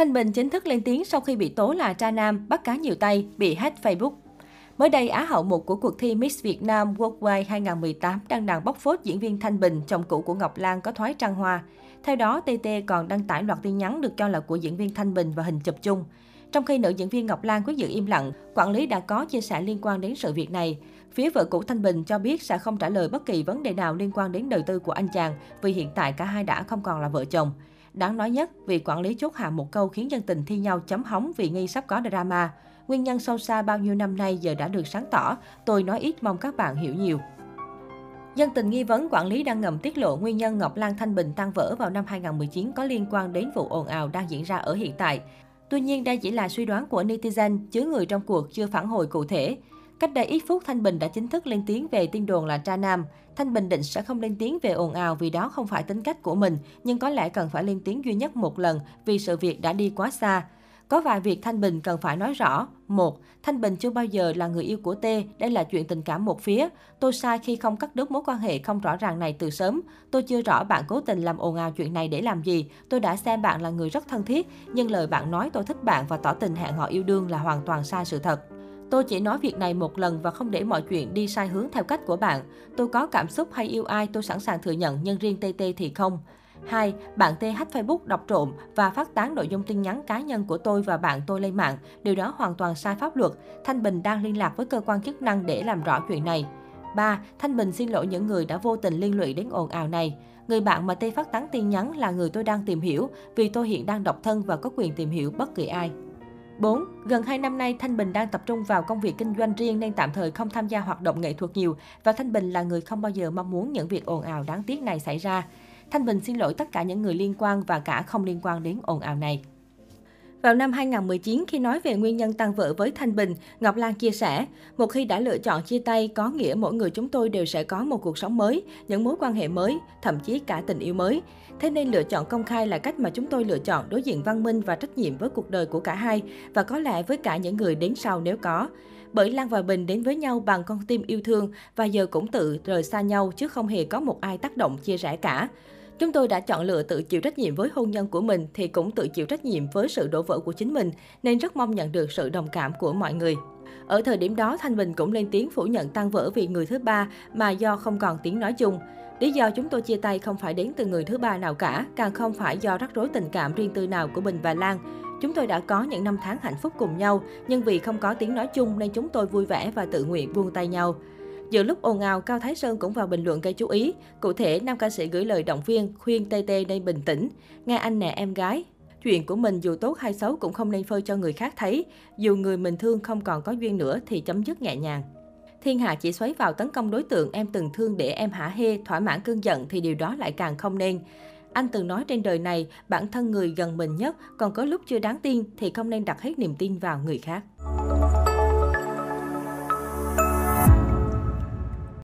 Thanh Bình chính thức lên tiếng sau khi bị tố là tra nam, bắt cá nhiều tay, bị hack Facebook. Mới đây, Á hậu một của cuộc thi Miss Việt Nam Worldwide 2018 đăng đàn bóc phốt diễn viên Thanh Bình, chồng cũ của Ngọc Lan có thoái trăng hoa. Theo đó, TT còn đăng tải loạt tin nhắn được cho là của diễn viên Thanh Bình và hình chụp chung. Trong khi nữ diễn viên Ngọc Lan quyết giữ im lặng, quản lý đã có chia sẻ liên quan đến sự việc này. Phía vợ cũ Thanh Bình cho biết sẽ không trả lời bất kỳ vấn đề nào liên quan đến đời tư của anh chàng vì hiện tại cả hai đã không còn là vợ chồng. Đáng nói nhất, vì quản lý chốt hạ một câu khiến dân tình thi nhau chấm hóng vì nghi sắp có drama. Nguyên nhân sâu xa bao nhiêu năm nay giờ đã được sáng tỏ, tôi nói ít mong các bạn hiểu nhiều. Dân tình nghi vấn quản lý đang ngầm tiết lộ nguyên nhân Ngọc Lan Thanh Bình tan vỡ vào năm 2019 có liên quan đến vụ ồn ào đang diễn ra ở hiện tại. Tuy nhiên, đây chỉ là suy đoán của netizen, chứ người trong cuộc chưa phản hồi cụ thể. Cách đây ít phút, Thanh Bình đã chính thức lên tiếng về tin đồn là tra nam. Thanh Bình định sẽ không lên tiếng về ồn ào vì đó không phải tính cách của mình, nhưng có lẽ cần phải lên tiếng duy nhất một lần vì sự việc đã đi quá xa. Có vài việc Thanh Bình cần phải nói rõ. Một, Thanh Bình chưa bao giờ là người yêu của T, đây là chuyện tình cảm một phía. Tôi sai khi không cắt đứt mối quan hệ không rõ ràng này từ sớm. Tôi chưa rõ bạn cố tình làm ồn ào chuyện này để làm gì. Tôi đã xem bạn là người rất thân thiết, nhưng lời bạn nói tôi thích bạn và tỏ tình hẹn họ yêu đương là hoàn toàn sai sự thật. Tôi chỉ nói việc này một lần và không để mọi chuyện đi sai hướng theo cách của bạn. Tôi có cảm xúc hay yêu ai tôi sẵn sàng thừa nhận, nhưng riêng TT thì không. 2. Bạn T Facebook đọc trộm và phát tán nội dung tin nhắn cá nhân của tôi và bạn tôi lên mạng. Điều đó hoàn toàn sai pháp luật. Thanh Bình đang liên lạc với cơ quan chức năng để làm rõ chuyện này. 3. Thanh Bình xin lỗi những người đã vô tình liên lụy đến ồn ào này. Người bạn mà T phát tán tin nhắn là người tôi đang tìm hiểu, vì tôi hiện đang độc thân và có quyền tìm hiểu bất kỳ ai. 4. Gần 2 năm nay, Thanh Bình đang tập trung vào công việc kinh doanh riêng nên tạm thời không tham gia hoạt động nghệ thuật nhiều và Thanh Bình là người không bao giờ mong muốn những việc ồn ào đáng tiếc này xảy ra. Thanh Bình xin lỗi tất cả những người liên quan và cả không liên quan đến ồn ào này. Vào năm 2019, khi nói về nguyên nhân tan vỡ với Thanh Bình, Ngọc Lan chia sẻ, một khi đã lựa chọn chia tay, có nghĩa mỗi người chúng tôi đều sẽ có một cuộc sống mới, những mối quan hệ mới, thậm chí cả tình yêu mới. Thế nên lựa chọn công khai là cách mà chúng tôi lựa chọn đối diện văn minh và trách nhiệm với cuộc đời của cả hai, và có lẽ với cả những người đến sau nếu có. Bởi Lan và Bình đến với nhau bằng con tim yêu thương và giờ cũng tự rời xa nhau chứ không hề có một ai tác động chia rẽ cả. Chúng tôi đã chọn lựa tự chịu trách nhiệm với hôn nhân của mình thì cũng tự chịu trách nhiệm với sự đổ vỡ của chính mình, nên rất mong nhận được sự đồng cảm của mọi người. Ở thời điểm đó, Thanh Bình cũng lên tiếng phủ nhận tan vỡ vì người thứ ba mà do không còn tiếng nói chung. Lý do chúng tôi chia tay không phải đến từ người thứ ba nào cả, càng không phải do rắc rối tình cảm riêng tư nào của Bình và Lan. Chúng tôi đã có những năm tháng hạnh phúc cùng nhau, nhưng vì không có tiếng nói chung nên chúng tôi vui vẻ và tự nguyện buông tay nhau. Giữa lúc ồn ào, Cao Thái Sơn cũng vào bình luận gây chú ý. Cụ thể, nam ca sĩ gửi lời động viên, khuyên TT nên bình tĩnh. Nghe anh nè em gái, chuyện của mình dù tốt hay xấu cũng không nên phơi cho người khác thấy. Dù người mình thương không còn có duyên nữa thì chấm dứt nhẹ nhàng. Thiên hạ chỉ xoáy vào tấn công đối tượng em từng thương để em hả hê, thỏa mãn cơn giận thì điều đó lại càng không nên. Anh từng nói trên đời này, bản thân người gần mình nhất, còn có lúc chưa đáng tin thì không nên đặt hết niềm tin vào người khác.